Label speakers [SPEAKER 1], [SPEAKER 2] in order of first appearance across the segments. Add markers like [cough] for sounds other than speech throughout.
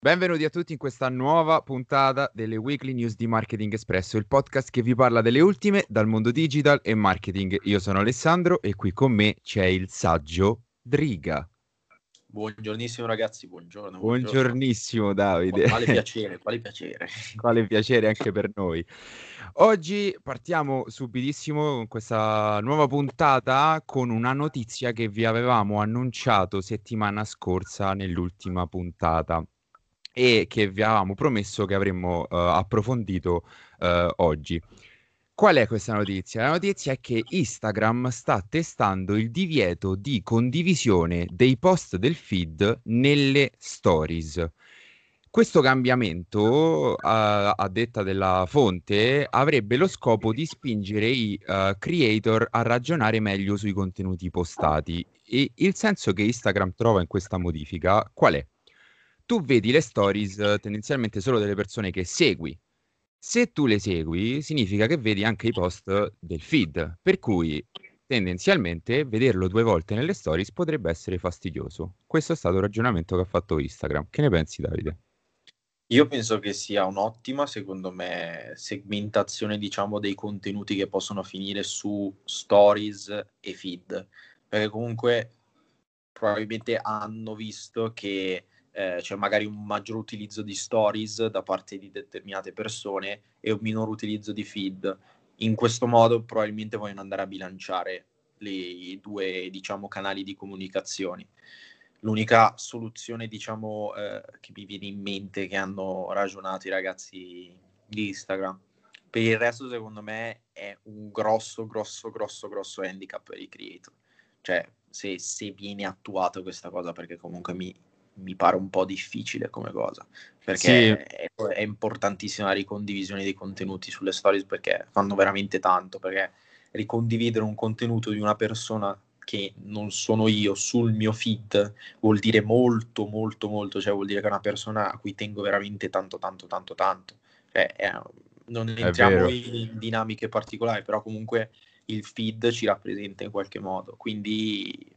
[SPEAKER 1] Benvenuti a tutti in questa nuova puntata delle Weekly News di Marketing Espresso, il podcast che vi parla delle ultime dal mondo digital e marketing. Io sono Alessandro e qui con me c'è il saggio Driga.
[SPEAKER 2] Buongiornissimo ragazzi, buongiorno.
[SPEAKER 1] Buongiornissimo Davide.
[SPEAKER 2] Quale [laughs] piacere, quale piacere.
[SPEAKER 1] quale piacere anche per noi. Oggi partiamo subitissimo con questa nuova puntata con una notizia che vi avevamo annunciato settimana scorsa nell'ultima puntata e che vi avevamo promesso che avremmo uh, approfondito uh, oggi. Qual è questa notizia? La notizia è che Instagram sta testando il divieto di condivisione dei post del feed nelle stories. Questo cambiamento, a, a, detta della fonte, avrebbe lo scopo di spingere i uh, creator a ragionare meglio sui contenuti postati. E il senso che Instagram trova in questa modifica qual è? Tu vedi le stories eh, tendenzialmente solo delle persone che segui. Se tu le segui, significa che vedi anche i post del feed, per cui tendenzialmente vederlo due volte nelle stories potrebbe essere fastidioso. Questo è stato il ragionamento che ha fatto Instagram. Che ne pensi, Davide?
[SPEAKER 2] Io penso che sia un'ottima, secondo me, segmentazione, diciamo, dei contenuti che possono finire su stories e feed, perché comunque probabilmente hanno visto che eh, c'è magari un maggior utilizzo di stories da parte di determinate persone e un minor utilizzo di feed. In questo modo probabilmente vogliono andare a bilanciare le, i due diciamo, canali di comunicazione. L'unica soluzione diciamo, eh, che mi viene in mente che hanno ragionato i ragazzi di Instagram. Per il resto, secondo me, è un grosso, grosso, grosso, grosso handicap per i creator. Cioè, se, se viene attuato questa cosa, perché comunque mi, mi pare un po' difficile come cosa, perché sì. è, è, importantissima la ricondivisione dei contenuti sulle stories perché fanno veramente tanto, perché ricondividere un contenuto di una persona che non sono io sul mio feed vuol dire molto molto molto, cioè vuol dire che è una persona a cui tengo veramente tanto tanto tanto tanto. Cioè, è, non entriamo in dinamiche particolari, però comunque il feed ci rappresenta in qualche modo, quindi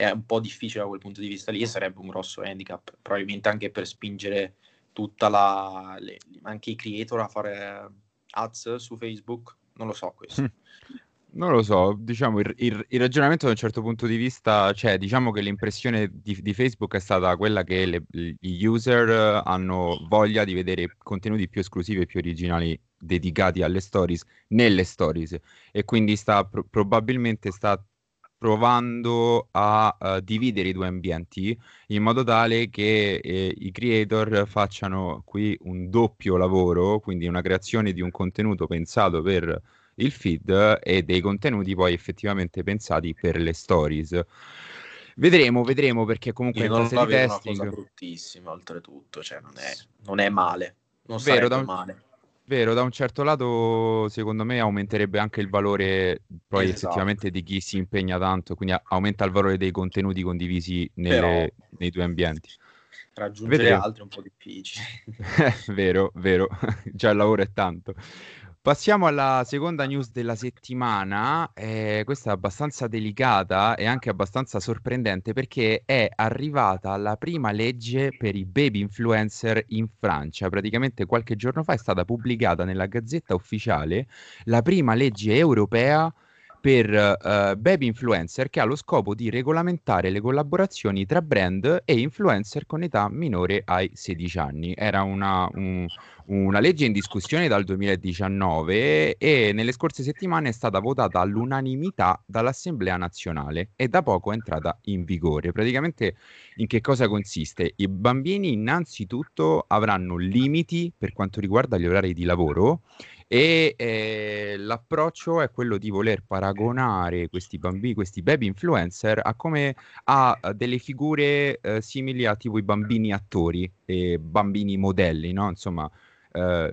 [SPEAKER 2] è un po' difficile da quel punto di vista lì e sarebbe un grosso handicap, probabilmente anche per spingere tutta la, le, anche i creator a fare ads su Facebook, non lo so questo.
[SPEAKER 1] Hm. Non lo so, diciamo il, il, il, ragionamento da un certo punto di vista, cioè diciamo che l'impressione di, di Facebook è stata quella che le, gli user hanno voglia di vedere contenuti più esclusivi e più originali dedicati alle stories nelle stories e quindi sta pro- probabilmente sta provando a uh, dividere i due ambienti in modo tale che eh, i creator facciano qui un doppio lavoro, quindi una creazione di un contenuto pensato per il feed e dei contenuti poi effettivamente pensati per le stories. Vedremo, vedremo perché comunque
[SPEAKER 2] in fase di testing... È una cosa bruttissima oltretutto, cioè non è, non è male, non Vero, da un... male
[SPEAKER 1] Vero, da un certo lato secondo me aumenterebbe anche il valore poi esatto. effettivamente di chi si impegna tanto, quindi aumenta il valore dei contenuti condivisi nelle, Però, nei due ambienti.
[SPEAKER 2] Raggiungere Vedremo. altri è un po' difficile. [laughs]
[SPEAKER 1] vero, vero, [laughs] già il lavoro è tanto. Passiamo alla seconda news della settimana, eh, questa è abbastanza delicata e anche abbastanza sorprendente perché è arrivata la prima legge per i baby influencer in Francia. Praticamente qualche giorno fa è stata pubblicata nella Gazzetta Ufficiale la prima legge europea per uh, baby influencer che ha lo scopo di regolamentare le collaborazioni tra brand e influencer con età minore ai 16 anni. Era una, un, una legge in discussione dal 2019 e nelle scorse settimane è stata votata all'unanimità dall'Assemblea nazionale e da poco è entrata in vigore. Praticamente in che cosa consiste? I bambini innanzitutto avranno limiti per quanto riguarda gli orari di lavoro e eh, l'approccio è quello di voler paragonare questi bambini, questi baby influencer a come a, delle figure eh, simili a tipo i bambini attori e bambini modelli, no? Insomma, eh,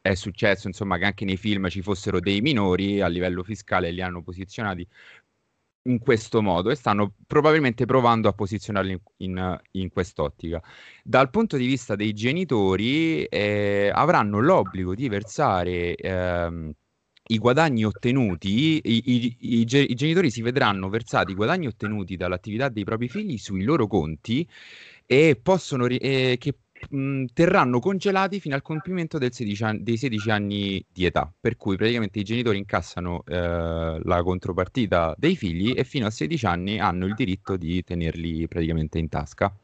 [SPEAKER 1] è successo insomma che anche nei film ci fossero dei minori a livello fiscale li hanno posizionati in questo modo e stanno probabilmente provando a posizionarli in, in, in quest'ottica. Dal punto di vista dei genitori, eh, avranno l'obbligo di versare ehm, i guadagni ottenuti, i, i, i, i, genitori si vedranno versati i guadagni ottenuti dall'attività dei propri figli sui loro conti e possono ri- e che mh, terranno congelati fino al compimento 16 an- dei 16 anni di età, per cui praticamente i genitori incassano eh, la contropartita dei figli e fino a 16 anni hanno il diritto di tenerli praticamente in tasca.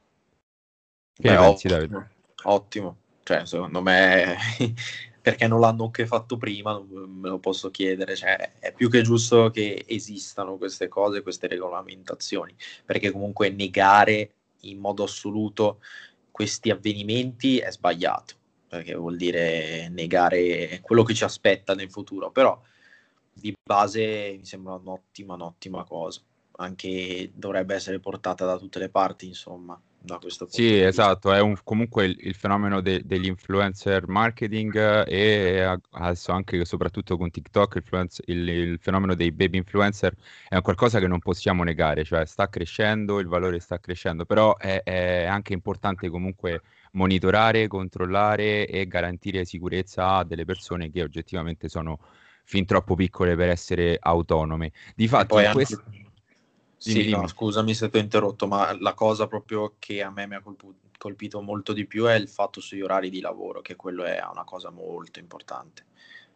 [SPEAKER 2] Che Beh, pensi, ottimo, Davide? Ottimo, cioè secondo me [laughs] perché non l'hanno anche fatto prima, me lo posso chiedere, cioè, è più che giusto che esistano queste cose, queste regolamentazioni, perché comunque negare in modo assoluto questi avvenimenti è sbagliato, perché vuol dire negare quello che ci aspetta nel futuro, però di base mi sembra un'ottima, un'ottima cosa, anche dovrebbe essere portata da tutte le parti, insomma da questo punto
[SPEAKER 1] Sì, esatto, è un, comunque il, il fenomeno de, degli influencer marketing e adesso anche soprattutto con TikTok il, il, fenomeno dei baby influencer è un qualcosa che non possiamo negare, cioè sta crescendo, il valore sta crescendo, però è, è anche importante comunque monitorare, controllare e garantire sicurezza a delle persone che oggettivamente sono fin troppo piccole per essere autonome. Difatti, in questo...
[SPEAKER 2] Sì, no, scusami se ti ho interrotto, ma la cosa proprio che a me mi ha colp- colpito molto di più è il fatto sugli orari di lavoro, che quello è una cosa molto importante.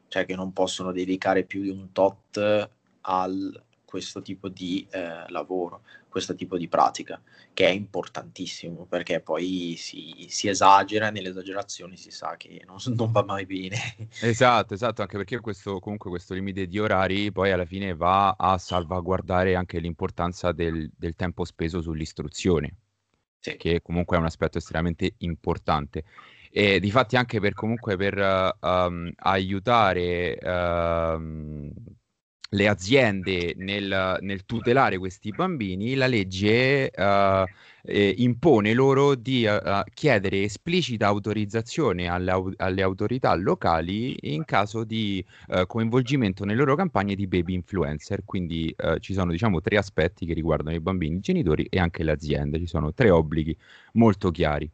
[SPEAKER 2] Cioè che non possono dedicare più di un tot al questo tipo di eh, lavoro, questo tipo di pratica, che è importantissimo perché poi si, si esagera e nelle esagerazioni si sa che non, [laughs] non, va mai bene.
[SPEAKER 1] Esatto, esatto, anche perché questo, comunque questo limite di orari poi alla fine va a salvaguardare anche l'importanza del, del tempo speso sull'istruzione, sì. che comunque è un aspetto estremamente importante. E difatti anche per comunque per uh, um, aiutare uh, le aziende nel, nel, tutelare questi bambini, la legge uh, eh, impone loro di uh, chiedere esplicita autorizzazione alle, alle, autorità locali in caso di uh, coinvolgimento nelle loro campagne di baby influencer. Quindi ci sono diciamo tre aspetti che riguardano i bambini, i genitori e anche le aziende. Ci sono tre obblighi molto chiari.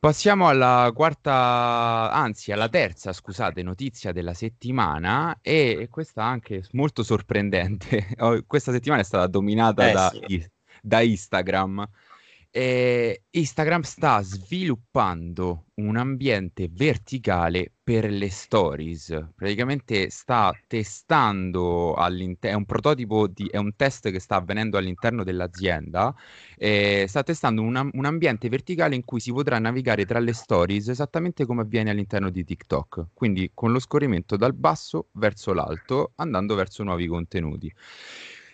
[SPEAKER 1] Passiamo alla quarta, anzi alla terza, scusate, notizia della settimana e questa anche molto sorprendente. [laughs] Oh, questa settimana è stata dominata eh, da, sì. da Instagram eh, Instagram sta sviluppando un ambiente verticale per le stories. Praticamente sta testando all'interno, è un prototipo di, è un test che sta avvenendo all'interno dell'azienda. Eh, sta testando un, un ambiente verticale in cui si potrà navigare tra le stories esattamente come avviene all'interno di TikTok. Quindi con lo scorrimento dal basso verso l'alto, andando verso nuovi contenuti.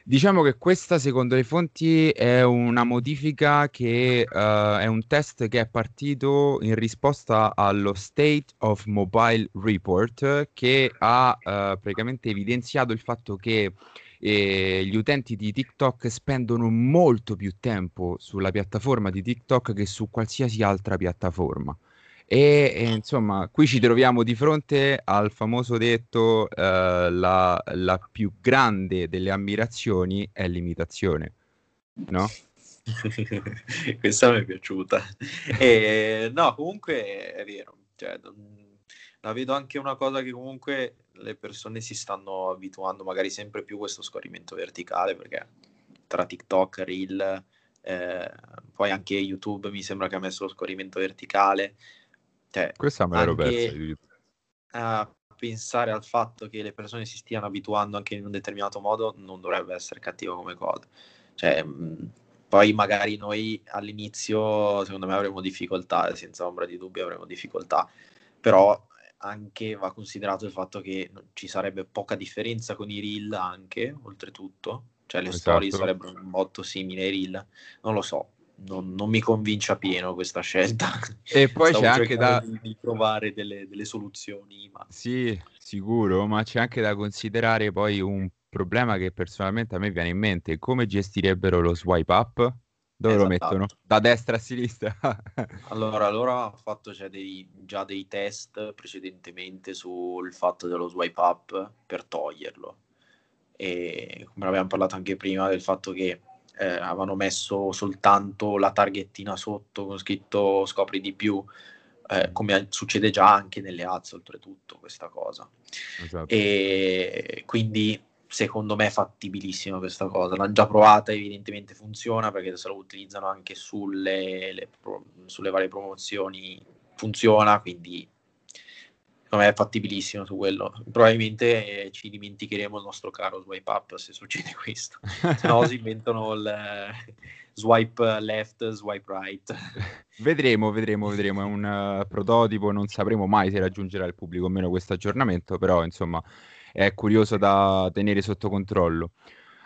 [SPEAKER 1] Diciamo che questa, secondo le fonti, è una modifica che uh, è un test che è partito in risposta allo State of Mobile Report che ha uh, praticamente evidenziato il fatto che eh, gli utenti di TikTok spendono molto più tempo sulla piattaforma di TikTok che su qualsiasi altra piattaforma. E, e, insomma, qui ci troviamo di fronte al famoso detto: eh, la, la, più grande delle ammirazioni è l'imitazione, no? [laughs]
[SPEAKER 2] Questa mi è piaciuta. E, no, comunque è vero. Cioè, la vedo anche una cosa che comunque le persone si stanno abituando magari sempre più a questo scorrimento verticale perché tra TikTok, Reel, eh, poi anche YouTube mi sembra che ha messo lo scorrimento verticale cioè,
[SPEAKER 1] Questa me l'ero persa.
[SPEAKER 2] A pensare al fatto che le persone si stiano abituando anche in un determinato modo non dovrebbe essere cattivo come cosa. Cioè, mh, poi magari noi all'inizio, secondo me, avremo difficoltà, senza ombra di dubbio avremo difficoltà, però anche va considerato il fatto che ci sarebbe poca differenza con i reel anche, oltretutto, cioè le esatto. storie sarebbero un botto simile ai reel, non lo so, non, non, mi convince a pieno questa scelta.
[SPEAKER 1] E poi c'è anche da
[SPEAKER 2] di, di trovare delle, delle, soluzioni. Ma...
[SPEAKER 1] Sì, sicuro, ma c'è anche da considerare poi un problema che personalmente a me viene in mente: come gestirebbero lo swipe up? Dove esatto. lo mettono? Da destra a sinistra? [laughs]
[SPEAKER 2] allora, loro hanno fatto cioè, dei, già dei test precedentemente sul fatto dello swipe up per toglierlo. E come abbiamo parlato anche prima del fatto che eh, avevano messo soltanto la targhettina sotto con scritto scopri di più, eh, come succede già anche nelle ads oltretutto questa cosa. Esatto. E quindi secondo me è fattibilissima questa cosa. L'hanno già provata, evidentemente funziona perché se lo utilizzano anche sulle, le, sulle varie promozioni funziona, quindi secondo me è fattibilissimo su quello. Probabilmente eh, ci dimenticheremo il nostro caro swipe up se succede [laughs] questo, se no si [laughs] inventano il eh, swipe left, swipe right. [laughs]
[SPEAKER 1] Vedremo, vedremo, vedremo. È un uh, prototipo, non sapremo mai se raggiungerà il pubblico o meno questo aggiornamento, però insomma è curioso da tenere sotto controllo.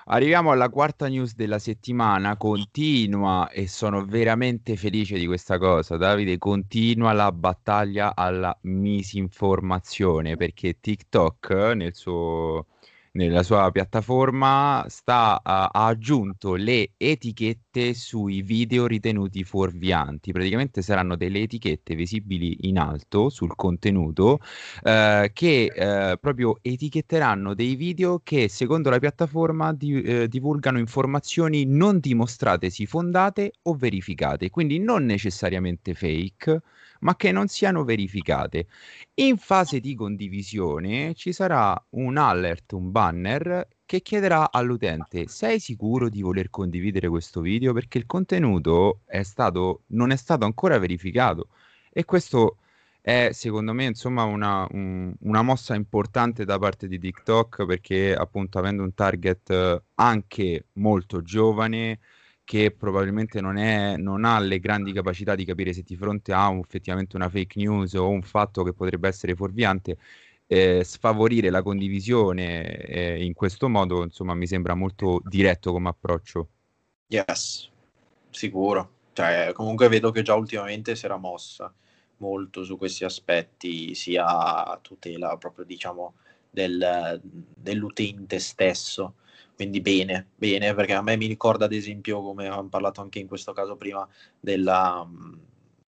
[SPEAKER 1] Arriviamo alla quarta news della settimana, continua e sono veramente felice di questa cosa, Davide, continua la battaglia alla misinformazione perché TikTok nel suo nella sua piattaforma sta, ha, ha aggiunto le etichette sui video ritenuti fuorvianti. Praticamente saranno delle etichette visibili in alto sul contenuto eh, che eh, proprio etichetteranno dei video che secondo la piattaforma di, eh, divulgano informazioni non dimostratesi fondate o verificate, quindi non necessariamente fake ma che non siano verificate. In fase di condivisione ci sarà un alert, un banner che chiederà all'utente sei sicuro di voler condividere questo video perché il contenuto è stato, non è stato ancora verificato e questo è secondo me insomma una, un, una mossa importante da parte di TikTok perché appunto avendo un target anche molto giovane che probabilmente non, è, non, ha le grandi capacità di capire se di fronte a un, effettivamente una fake news o un fatto che potrebbe essere fuorviante, eh, sfavorire la condivisione eh, in questo modo, insomma, mi sembra molto diretto come approccio.
[SPEAKER 2] Yes, sicuro. Cioè, comunque vedo che già ultimamente si era mossa molto su questi aspetti, sia a tutela proprio, diciamo, del, dell'utente stesso quindi bene, bene, perché a me mi ricorda ad esempio, come abbiamo parlato anche in questo caso prima, della,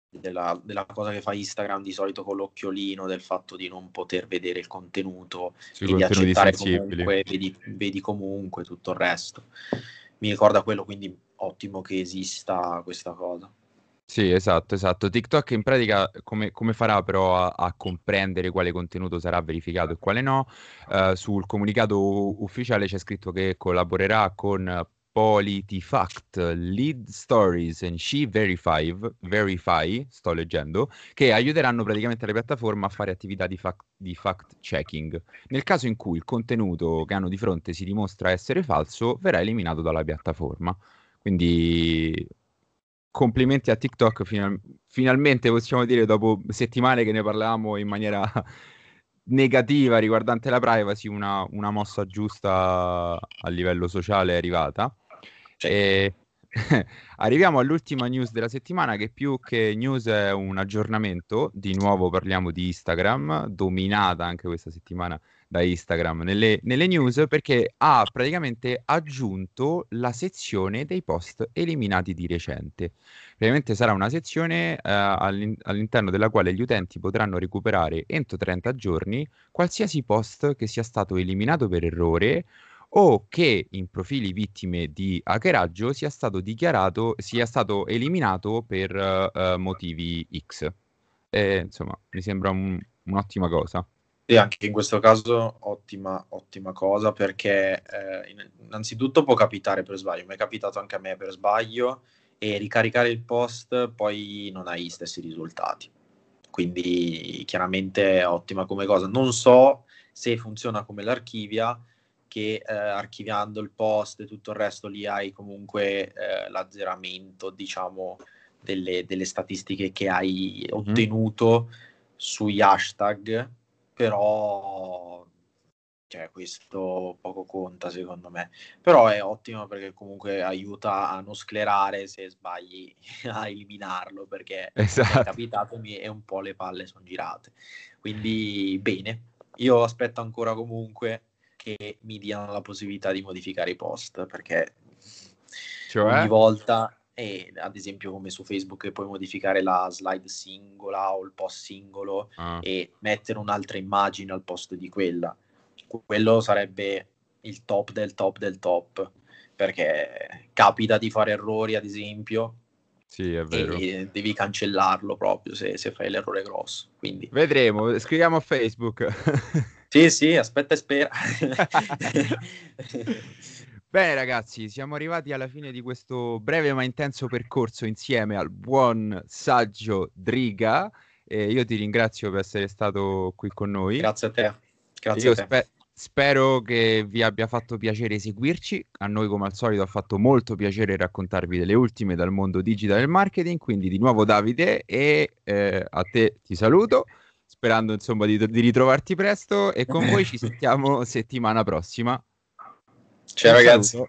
[SPEAKER 2] della, della, cosa che fa Instagram di solito con l'occhiolino, del fatto di non poter vedere il contenuto e di accettare comunque, vedi, vedi comunque tutto il resto. Mi ricorda quello, quindi ottimo che esista questa cosa.
[SPEAKER 1] Sì, esatto, esatto. TikTok in pratica come, come farà però a, a, comprendere quale contenuto sarà verificato e quale no? Uh, sul comunicato ufficiale c'è scritto che collaborerà con PolitiFact, Lead Stories and She Verify, Verify, sto leggendo, che aiuteranno praticamente le piattaforme a fare attività di fact, di fact checking. Nel caso in cui il contenuto che hanno di fronte si dimostra essere falso, verrà eliminato dalla piattaforma. Quindi complimenti a TikTok, final- finalmente possiamo dire dopo settimane che ne parlavamo in maniera [laughs] negativa riguardante la privacy, una, una mossa giusta a livello sociale è arrivata. E... [laughs] Arriviamo all'ultima news della settimana che più che news è un aggiornamento, di nuovo parliamo di Instagram, dominata anche questa settimana da Instagram nelle, nelle, news perché ha praticamente aggiunto la sezione dei post eliminati di recente. Praticamente sarà una sezione eh, all'in- all'interno della quale gli utenti potranno recuperare entro 30 giorni qualsiasi post che sia stato eliminato per errore o che in profili vittime di hackeraggio sia stato dichiarato, sia stato eliminato per uh, motivi X. E, insomma, mi sembra un, un'ottima cosa.
[SPEAKER 2] E anche in questo caso ottima, ottima cosa perché eh, innanzitutto può capitare per sbaglio, mi è capitato anche a me per sbaglio e ricaricare il post poi non hai gli stessi risultati. Quindi chiaramente ottima come cosa. Non so se funziona come l'archivia, che eh, archiviando il post e tutto il resto lì hai comunque eh, l'azzeramento, diciamo, delle, delle, statistiche che hai mhm. ottenuto mm-hmm. sugli hashtag però cioè, questo poco conta secondo me. Però è ottimo perché comunque aiuta a non sclerare se sbagli [laughs] a eliminarlo perché esatto. è capitato e un po' le palle sono girate. Quindi bene, io aspetto ancora comunque che mi diano la possibilità di modificare i post perché cioè? ogni volta e ad esempio come su Facebook puoi modificare la slide singola o il post singolo ah. e mettere un'altra immagine al posto di quella. Quello sarebbe il top del top del top, perché capita di fare errori ad esempio.
[SPEAKER 1] Sì, è vero.
[SPEAKER 2] E devi cancellarlo proprio se, se fai l'errore grosso. Quindi...
[SPEAKER 1] Vedremo, scriviamo a Facebook. [laughs]
[SPEAKER 2] Sì, sì, aspetta e spera. [laughs]
[SPEAKER 1] Bene ragazzi, siamo arrivati alla fine di questo breve ma intenso percorso insieme al buon saggio Driga. Eh, io ti ringrazio per essere stato qui con noi.
[SPEAKER 2] Grazie a te. Grazie io a te. Spe-
[SPEAKER 1] spero che vi abbia fatto piacere seguirci. A noi, come al solito, ha fatto molto piacere raccontarvi delle ultime dal mondo digital e marketing. Quindi, di nuovo, Davide, e eh, a te ti saluto. Sperando insomma di, di ritrovarti presto e con voi ci [laughs] sentiamo settimana prossima.
[SPEAKER 2] Ciao ragazzi.